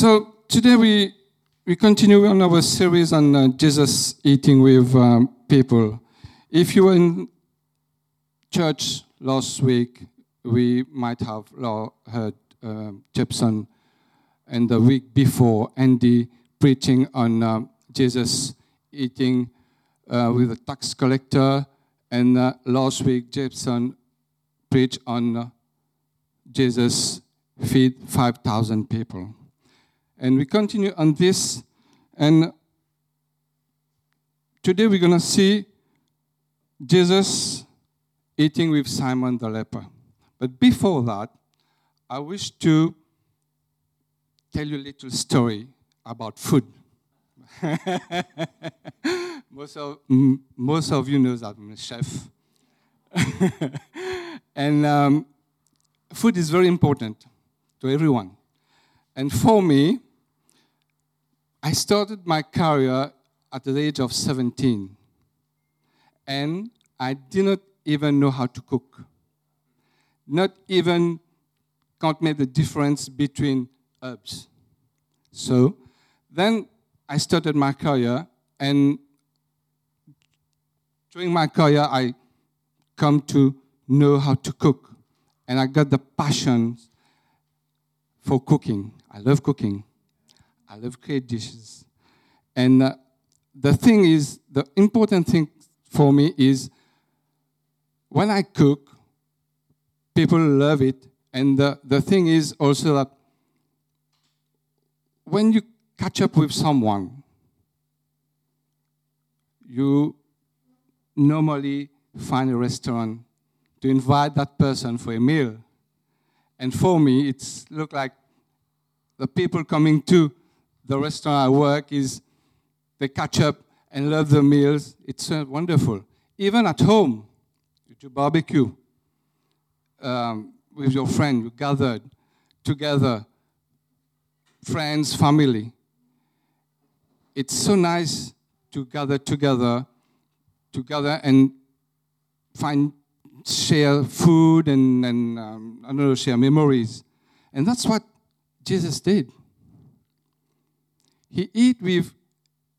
So today we we continue on our series on uh, Jesus eating with um, people. If you were in church last week, we might have heard uh, Jepson, and the week before, Andy preaching on uh, Jesus eating uh, with a tax collector, and uh, last week, Jepson preached on uh, Jesus feed 5,000 people. And we continue on this, and today we're going to see Jesus eating with Simon the leper. But before that, I wish to tell you a little story about food. most, of, most of you know that I'm a chef. and um, food is very important to everyone. And for me, I started my career at the age of 17. And I did not even know how to cook. Not even can't make the difference between herbs. So then I started my career, and during my career, I come to know how to cook, and I got the passion for cooking. I love cooking. I love create dishes, and uh, the thing is, the important thing for me is when I cook, people love it, and the, the thing is also that when you catch up with someone, you normally find a restaurant to invite that person for a meal. And for me, it's look like the people coming to the restaurant I work is they catch up and love the meals. It's uh, wonderful. Even at home, you do barbecue um, with your friend, you gathered together, friends, family. It's so nice to gather together, together and find share food and, and um, I don't know, share memories. And that's what Jesus did. He eat with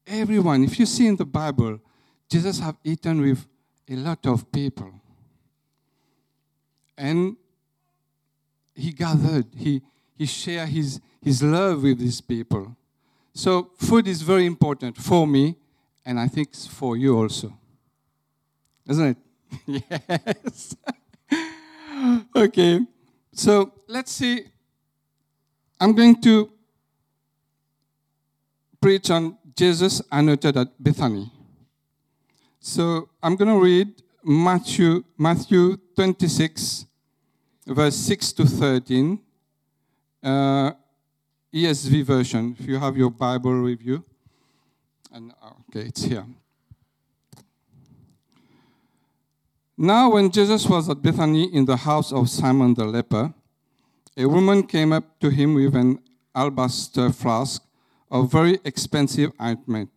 everyone. If you see in the Bible, Jesus have eaten with a lot of people. And he gathered, he, he shared his, his love with these people. So food is very important for me, and I think for you also. Isn't it? yes. okay. So let's see. I'm going to preach on Jesus anointed at Bethany. So I'm going to read Matthew, Matthew 26, verse 6 to 13, uh, ESV version, if you have your Bible with you. And, okay, it's here. Now, when Jesus was at Bethany in the house of Simon the leper, a woman came up to him with an alabaster flask of very expensive ointment,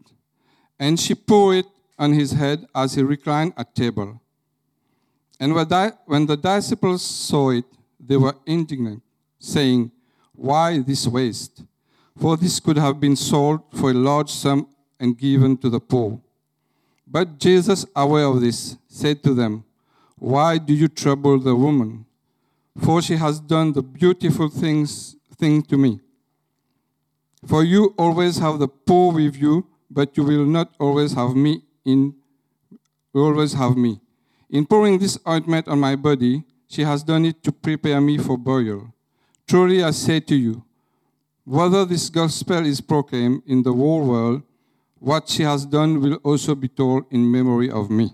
and she poured it on his head as he reclined at table. And when the disciples saw it, they were indignant, saying, Why this waste? For this could have been sold for a large sum and given to the poor. But Jesus, aware of this, said to them, Why do you trouble the woman? For she has done the beautiful things thing to me. For you always have the poor with you, but you will not always have me in always have me. In pouring this ointment on my body, she has done it to prepare me for burial. Truly I say to you, whether this gospel is proclaimed in the whole world, what she has done will also be told in memory of me.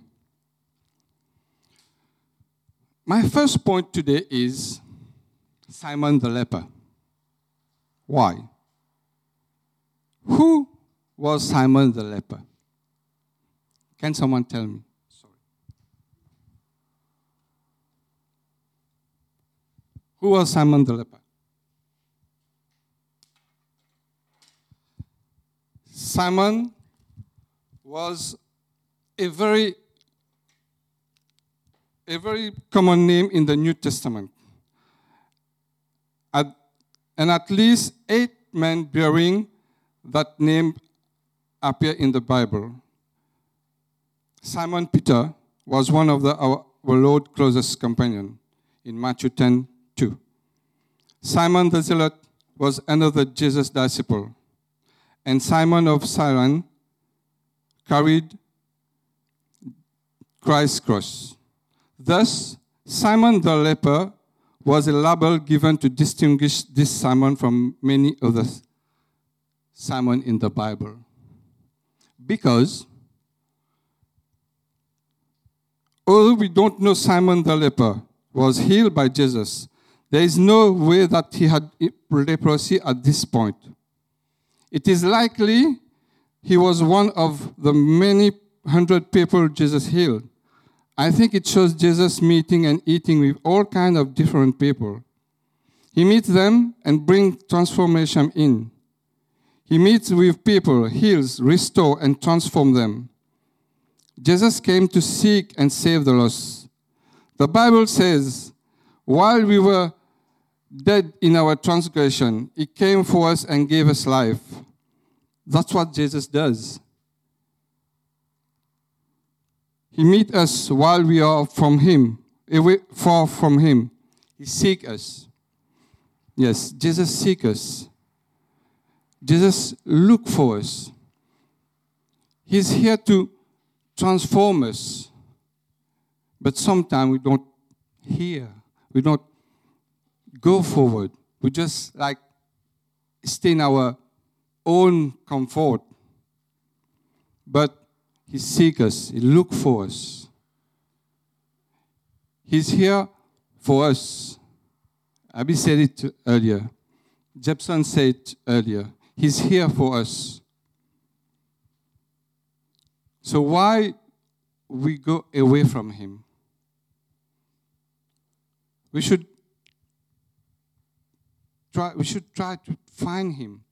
My first point today is Simon the leper. Why? Who was Simon the leper? Can someone tell me? Sorry. Who was Simon the leper? Simon was a very a very common name in the New Testament. At, and at least eight men bearing that name appear in the Bible. Simon Peter was one of the, our, our Lord's closest companion in Matthew 10 2. Simon the Zealot was another Jesus disciple, and Simon of Cyrene carried Christ's cross. Thus, Simon the leper was a label given to distinguish this Simon from many other Simon in the Bible. Because although we don't know Simon the leper was healed by Jesus, there is no way that he had leprosy at this point. It is likely he was one of the many hundred people Jesus healed. I think it shows Jesus meeting and eating with all kinds of different people. He meets them and brings transformation in. He meets with people, heals, restore, and transform them. Jesus came to seek and save the lost. The Bible says, while we were dead in our transgression, He came for us and gave us life. That's what Jesus does. He meets us while we are from Him, eh, away, far from Him. He seeks us. Yes, Jesus seeks us. Jesus look for us. He's here to transform us. But sometimes we don't hear. We don't go forward. We just like stay in our own comfort. But he seeks us, He looks for us. He's here for us. Abby said it earlier. Jepson said it earlier. He's here for us. So why we go away from him? We should try we should try to find him.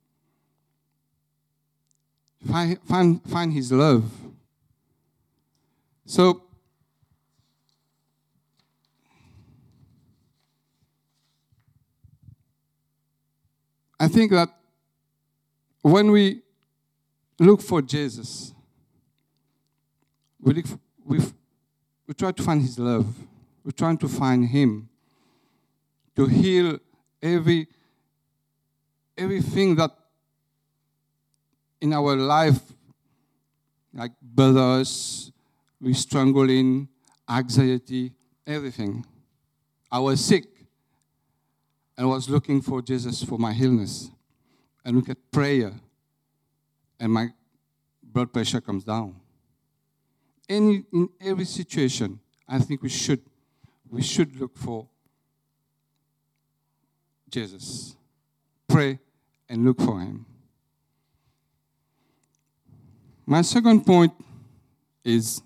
Find, find, find his love. So, I think that when we look for Jesus, we, look we, we try to find his love. We're trying to find him to heal every everything that in our life like bothers we struggle in anxiety, everything. I was sick and was looking for Jesus for my illness. And look at prayer, and my blood pressure comes down. Any, in every situation, I think we should, we should look for Jesus. Pray and look for him. My second point is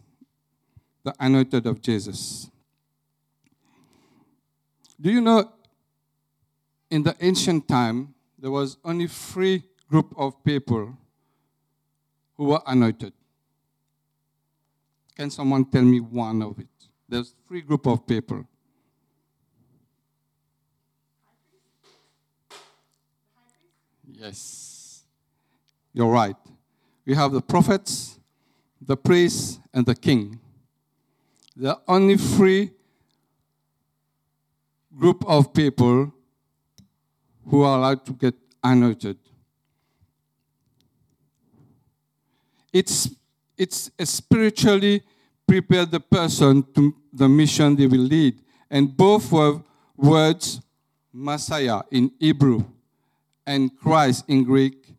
the anointed of Jesus. Do you know in the ancient time there was only three group of people who were anointed? Can someone tell me one of it? There's three group of people. Yes. You're right. We have the prophets, the priests, and the king the only three group of people who are allowed to get anointed. It's, it's a spiritually prepare the person to the mission they will lead. And both were words, Messiah in Hebrew and Christ in Greek,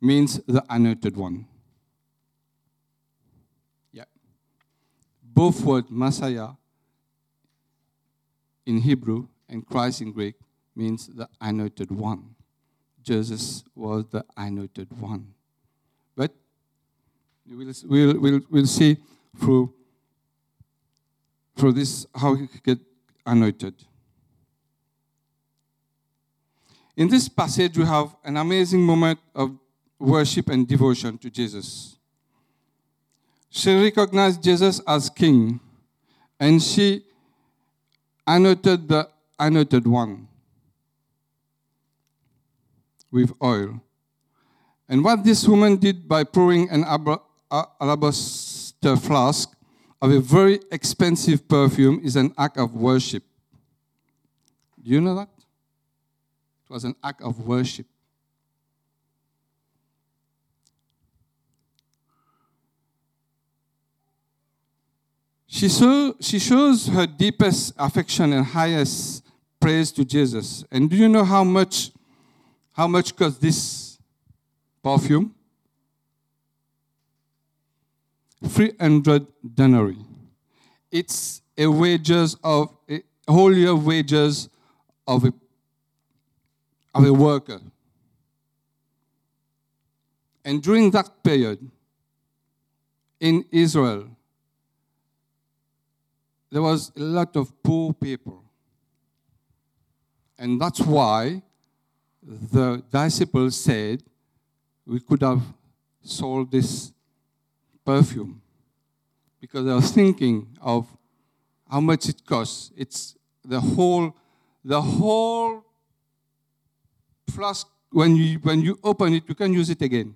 means the anointed one. Yeah. Both words Messiah in Hebrew and Christ in Greek means the anointed one. Jesus was the anointed one. But we'll, we'll, we'll, we'll see through, through this how he could get anointed. In this passage, we have an amazing moment of worship and devotion to Jesus. She recognized Jesus as king, and she anointed the anointed one. With oil. And what this woman did by pouring an alabaster flask of a very expensive perfume is an act of worship. Do you know that? It was an act of worship. She, so, she shows her deepest affection and highest praise to Jesus. And do you know how much how much cost this perfume? 300 denarii. It's a wages of a whole year wages of a, of a worker. And during that period in Israel, there was a lot of poor people. And that's why the disciples said we could have sold this perfume because I was thinking of how much it costs. It's the whole, the whole flask. When you when you open it, you can use it again.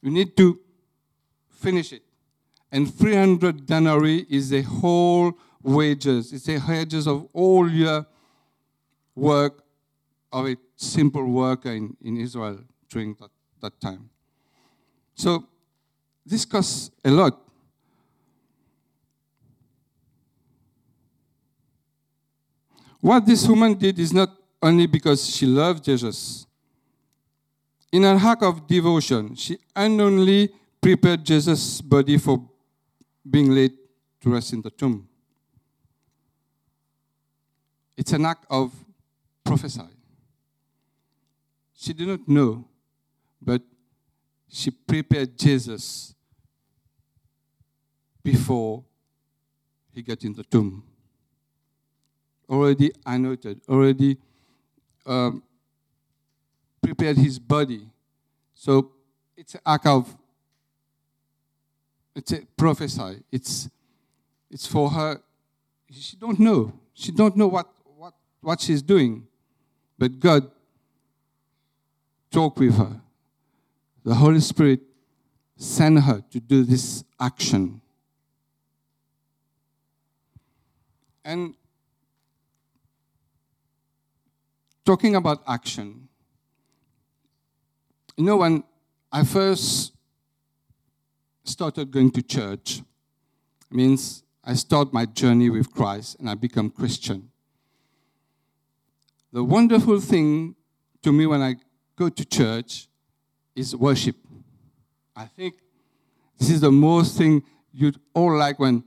You need to finish it, and 300 denarii is the whole wages. It's the wages of all your work of a simple worker in, in Israel during that, that time. So this costs a lot. What this woman did is not only because she loved Jesus. In an act of devotion, she unknowingly prepared Jesus' body for being laid to rest in the tomb. It's an act of prophecy. She did not know, but she prepared Jesus before he got in the tomb. Already anointed, already um, prepared his body. So it's an act of, it's a prophesy. It's, it's for her. She don't know. She don't know what, what, what she's doing. But God talk with her. The Holy Spirit sent her to do this action. And talking about action, you know, when I first started going to church, means I start my journey with Christ and I become Christian. The wonderful thing to me when I go to church is worship. I think this is the most thing you all like when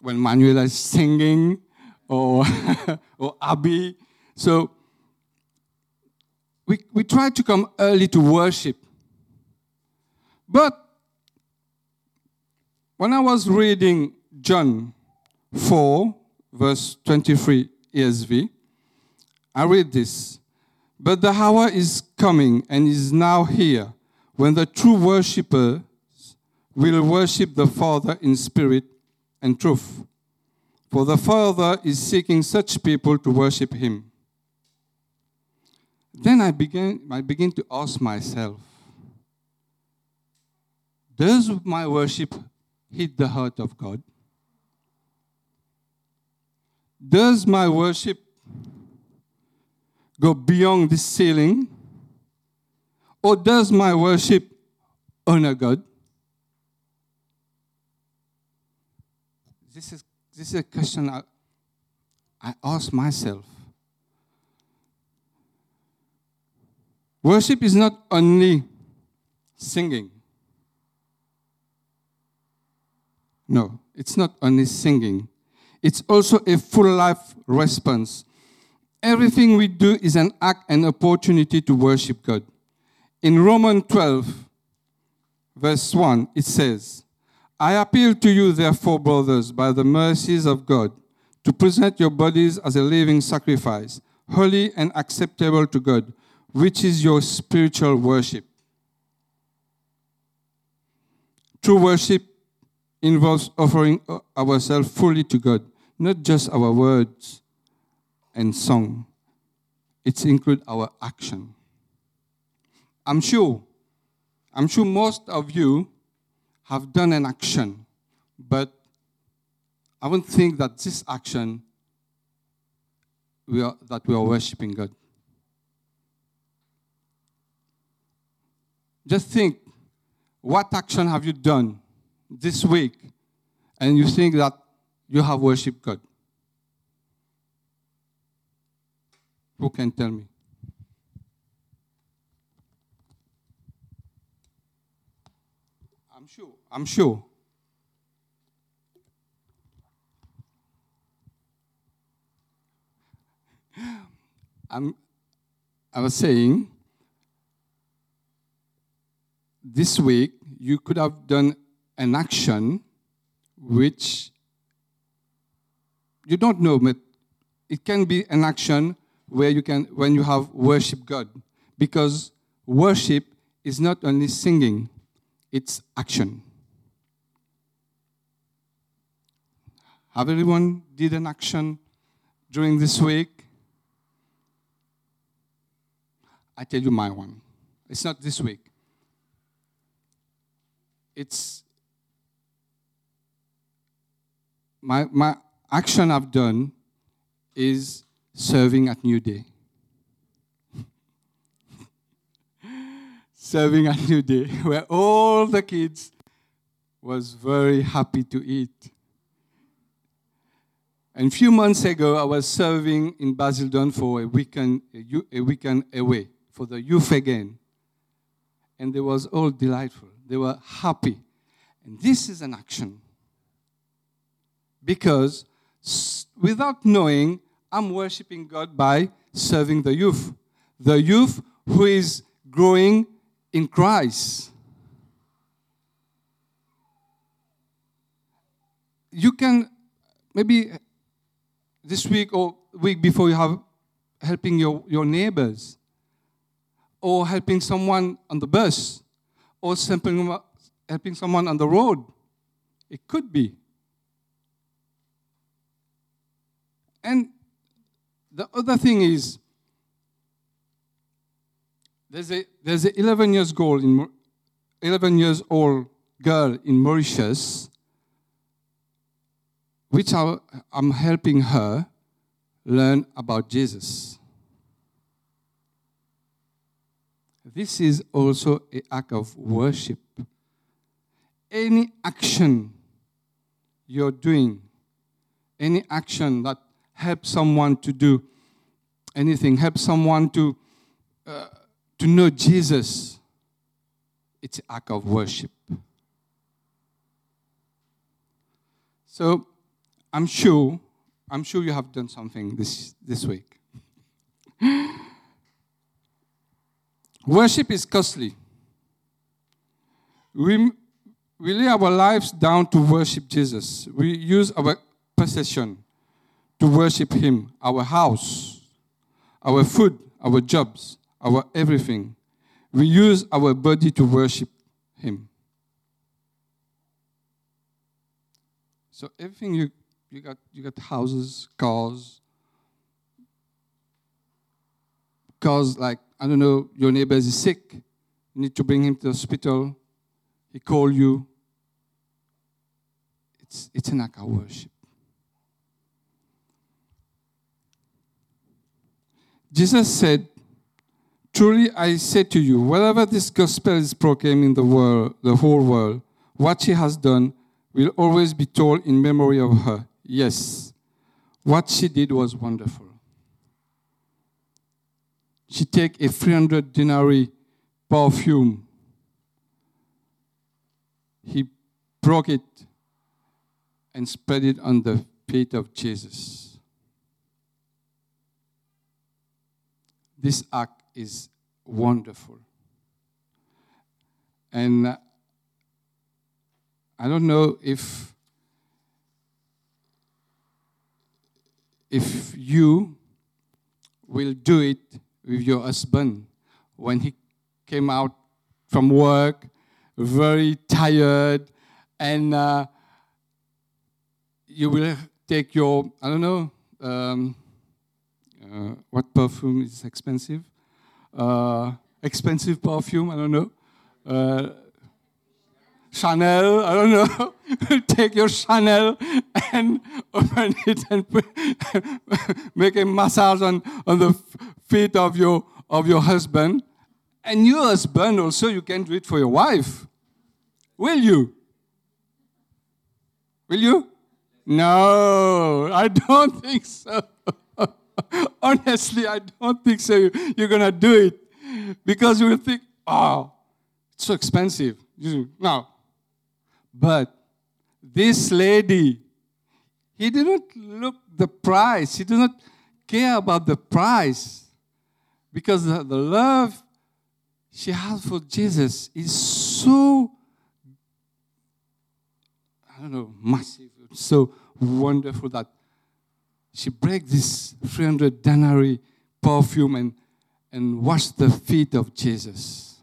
when Manuela is singing or or Abby. So we, we try to come early to worship. But when I was reading John 4, verse 23 ESV, I read this. But the hour is coming and is now here when the true worshippers will worship the Father in spirit and truth. For the Father is seeking such people to worship him. Then I begin, I begin to ask myself Does my worship hit the heart of God? Does my worship go beyond this ceiling? Or does my worship honor God? This is, this is a question I, I ask myself. Worship is not only singing. No, it's not only singing. It's also a full life response Everything we do is an act an opportunity to worship God. In Romans 12, verse 1, it says, I appeal to you, therefore, brothers, by the mercies of God, to present your bodies as a living sacrifice, holy and acceptable to God, which is your spiritual worship. True worship involves offering ourselves fully to God, not just our words and song. It includes our action. I'm sure, I'm sure most of you have done an action, but I don't think that this action we are, that we are worshiping God. Just think, what action have you done this week, and you think that you have worshipped God? Who can tell me? I'm sure. I'm sure. I'm, I was saying, this week you could have done an action which you don't know, but it can be an action where you can, when you have worship God, because worship is not only singing, it's action. Have everyone did an action during this week? I tell you my one. It's not this week. It's my my action I've done is serving at New Day. serving at New Day, where all the kids was very happy to eat. And a few months ago, I was serving in Basildon for a weekend, a weekend away for the youth again. And they was all delightful. They were happy. And this is an action. Because without knowing, I'm worshiping God by serving the youth. The youth who is growing in Christ. You can maybe this week or week before you have helping your, your neighbors or helping someone on the bus or simply helping someone on the road. It could be. And the other thing is, there's a there's a 11 years old in 11 years old girl in Mauritius, which I, I'm helping her learn about Jesus. This is also an act of worship. Any action you're doing, any action that helps someone to do anything, help someone to uh, to know Jesus, it's an act of worship. So I'm sure, I'm sure you have done something this, this week. worship is costly. We, we lay our lives down to worship Jesus. We use our possession to worship Him, our house, our food, our jobs, our everything. We use our body to worship Him. So everything you you got you got houses, cars, cars like I don't know, your neighbor is sick, you need to bring him to the hospital. He call you. It's it's an act of worship. Jesus said, Truly I say to you, wherever this gospel is proclaimed in the world, the whole world, what she has done will always be told in memory of her. Yes, what she did was wonderful. She take a 300 denarii perfume. He broke it and spread it on the feet of Jesus. This act is wonderful. And uh, I don't know if if you will do it with your husband when he came out from work very tired and uh, you will take your i don't know um, uh, what perfume is expensive uh, expensive perfume, I don't know. Uh, Chanel, I don't know. Take your Chanel and open it and make a massage on, on the feet of your, of your husband. And your husband also, you can do it for your wife. Will you? Will you? No, I don't think so. Honestly, I don't think so. You're going to do it because you will think, oh, it's so expensive. No. But this lady, he didn't look the price. He did not care about the price because the, the love she has for Jesus is so, I don't know, massive, so wonderful that she break this 300 denarii perfume and, and wash the feet of Jesus.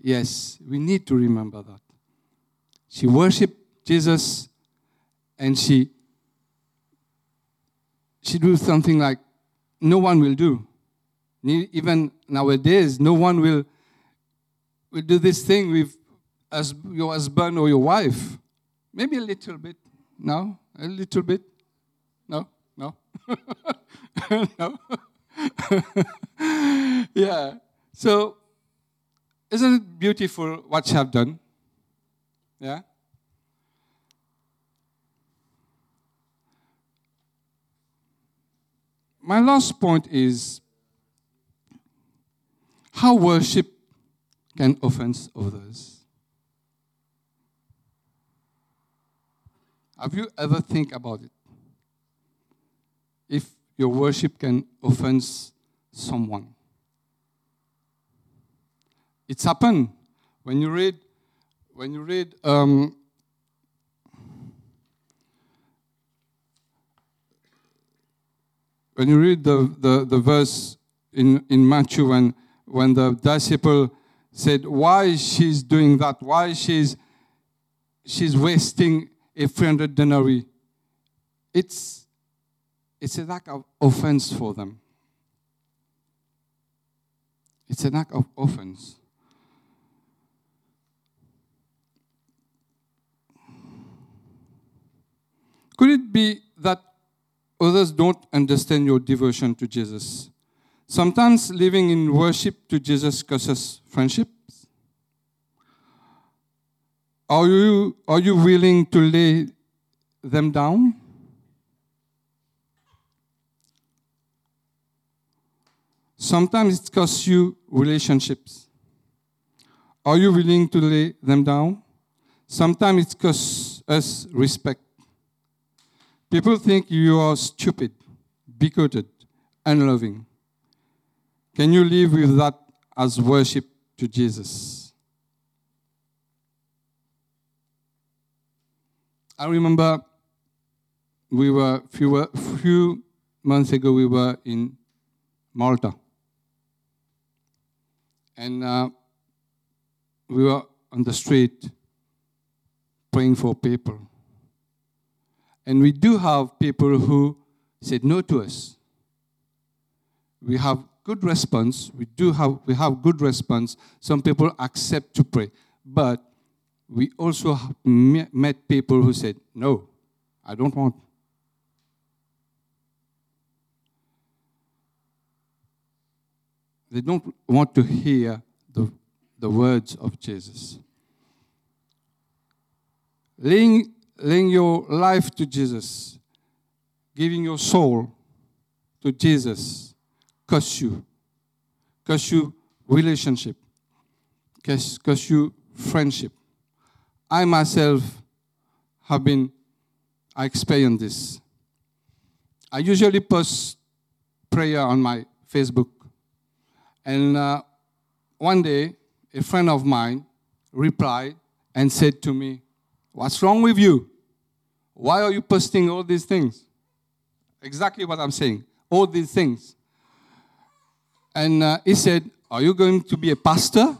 Yes, we need to remember that. She worshiped Jesus and she she do something like no one will do. Even nowadays, no one will, will do this thing with as your husband or your wife. Maybe a little bit. now, A little bit? No? No? no? yeah. So, isn't it beautiful what you have done? Yeah? My last point is how worship can offend others. Have you ever think about it? If your worship can offend someone. It's happened. When you read when you read um, when you read the, the, the verse in, in Matthew when, when the disciple said why she's doing that, why she's, she's wasting a 300 denarii, it's, it's an act of offense for them. It's an act of offense. Could it be that others don't understand your devotion to Jesus? Sometimes living in worship to Jesus causes friendships. Are you, are you willing to lay them down? Sometimes it costs you relationships. Are you willing to lay them down? Sometimes it costs us respect. People think you are stupid, bigoted, unloving. Can you live with that as worship to Jesus? I remember we were few, few months ago we were in Malta, and uh, we were on the street praying for people. And we do have people who said no to us. We have good response. We do have we have good response. Some people accept to pray, but we also met people who said no, I don't want. They don't want to hear the, the words of Jesus. Laying laying your life to Jesus, giving your soul to Jesus, costs you. Costs you relationship. Costs, you friendship. I myself have been, I experienced this. I usually post prayer on my Facebook. And uh, one day, a friend of mine replied and said to me, What's wrong with you? Why are you posting all these things? Exactly what I'm saying. All these things. And uh, he said, Are you going to be a pastor?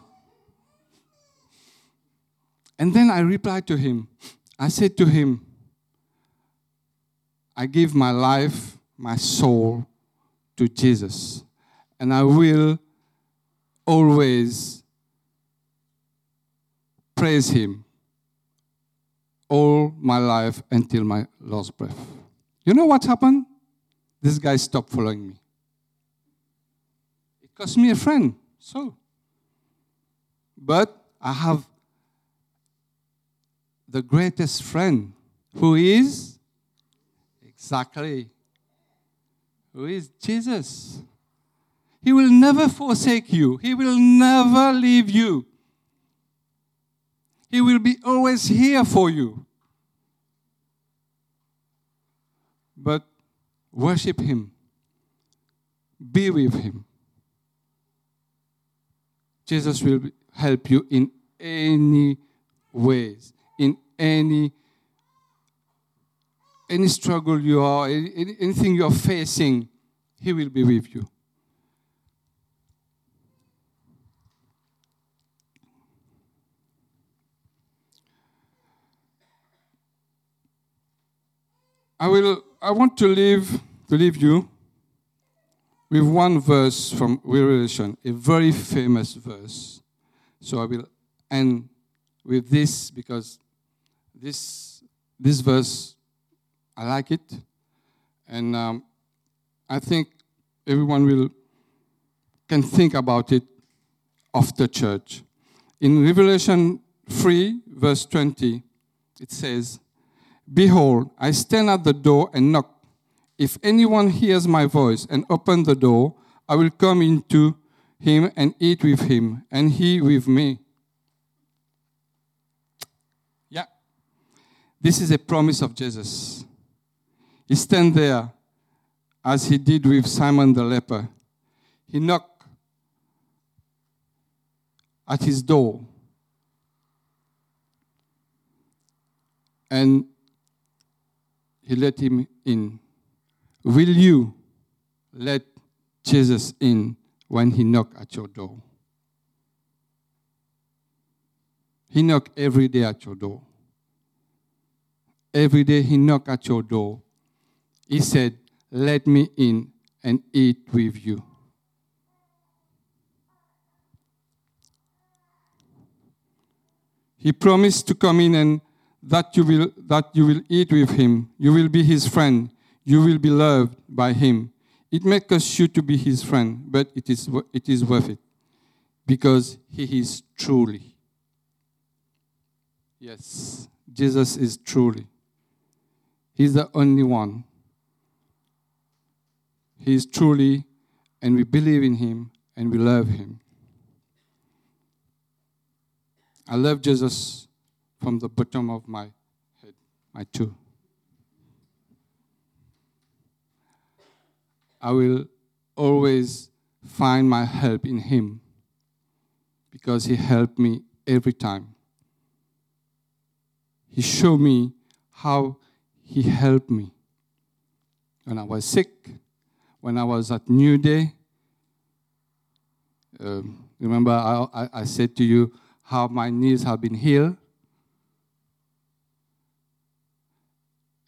And then I replied to him. I said to him, I give my life, my soul to Jesus. And I will always praise Him all my life until my last breath. You know what happened? This guy stopped following me. It cost me a friend, so. But I have the greatest friend who is exactly who is Jesus. He will never forsake you. He will never leave you. He will be always here for you. But worship Him, be with Him. Jesus will help you in any ways, in any any struggle you are, any, anything you are facing, He will be with you. I will. I want to leave to leave you with one verse from Revelation, a very famous verse. So I will end with this because this this verse I like it, and um, I think everyone will can think about it after church. In Revelation 3, verse 20, it says, Behold, I stand at the door and knock. If anyone hears my voice and open the door, I will come into him and eat with him, and he with me. Yeah. This is a promise of Jesus. He stand there as he did with Simon the leper. He knocked at his door. And he let him in. Will you let Jesus in when he knocks at your door? He knock every day at your door. Every day he knock at your door. He said, "Let me in and eat with you." He promised to come in and that you will that you will eat with him. You will be his friend. You will be loved by him. It makes us you to be his friend but it is it is worth it because he is truly. Yes jesus is truly. He's the only one. He is truly and we believe in him and we love him. I love jesus from the bottom of my head, my two. I will always find my help in Him because He helped me every time. He showed me how He helped me when I was sick, when I was at New Day. Uh, remember, I, I, I said to you how my knees have been healed.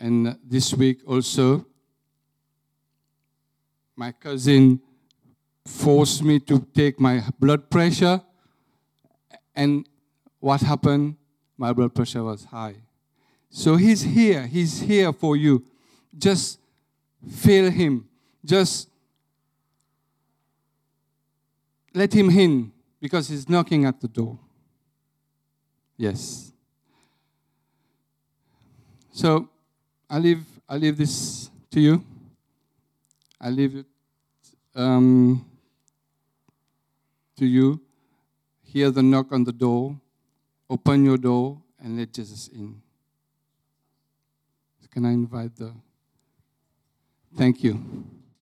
And this week also, my cousin forced me to take my blood pressure. And what happened? My blood pressure was high. So he's here. He's here for you. Just feel him. Just let him in because he's knocking at the door. Yes. So I leave, I leave this to you. I leave it um, to you. Hear the knock on the door. Open your door and let Jesus in. Can I invite the. Thank you.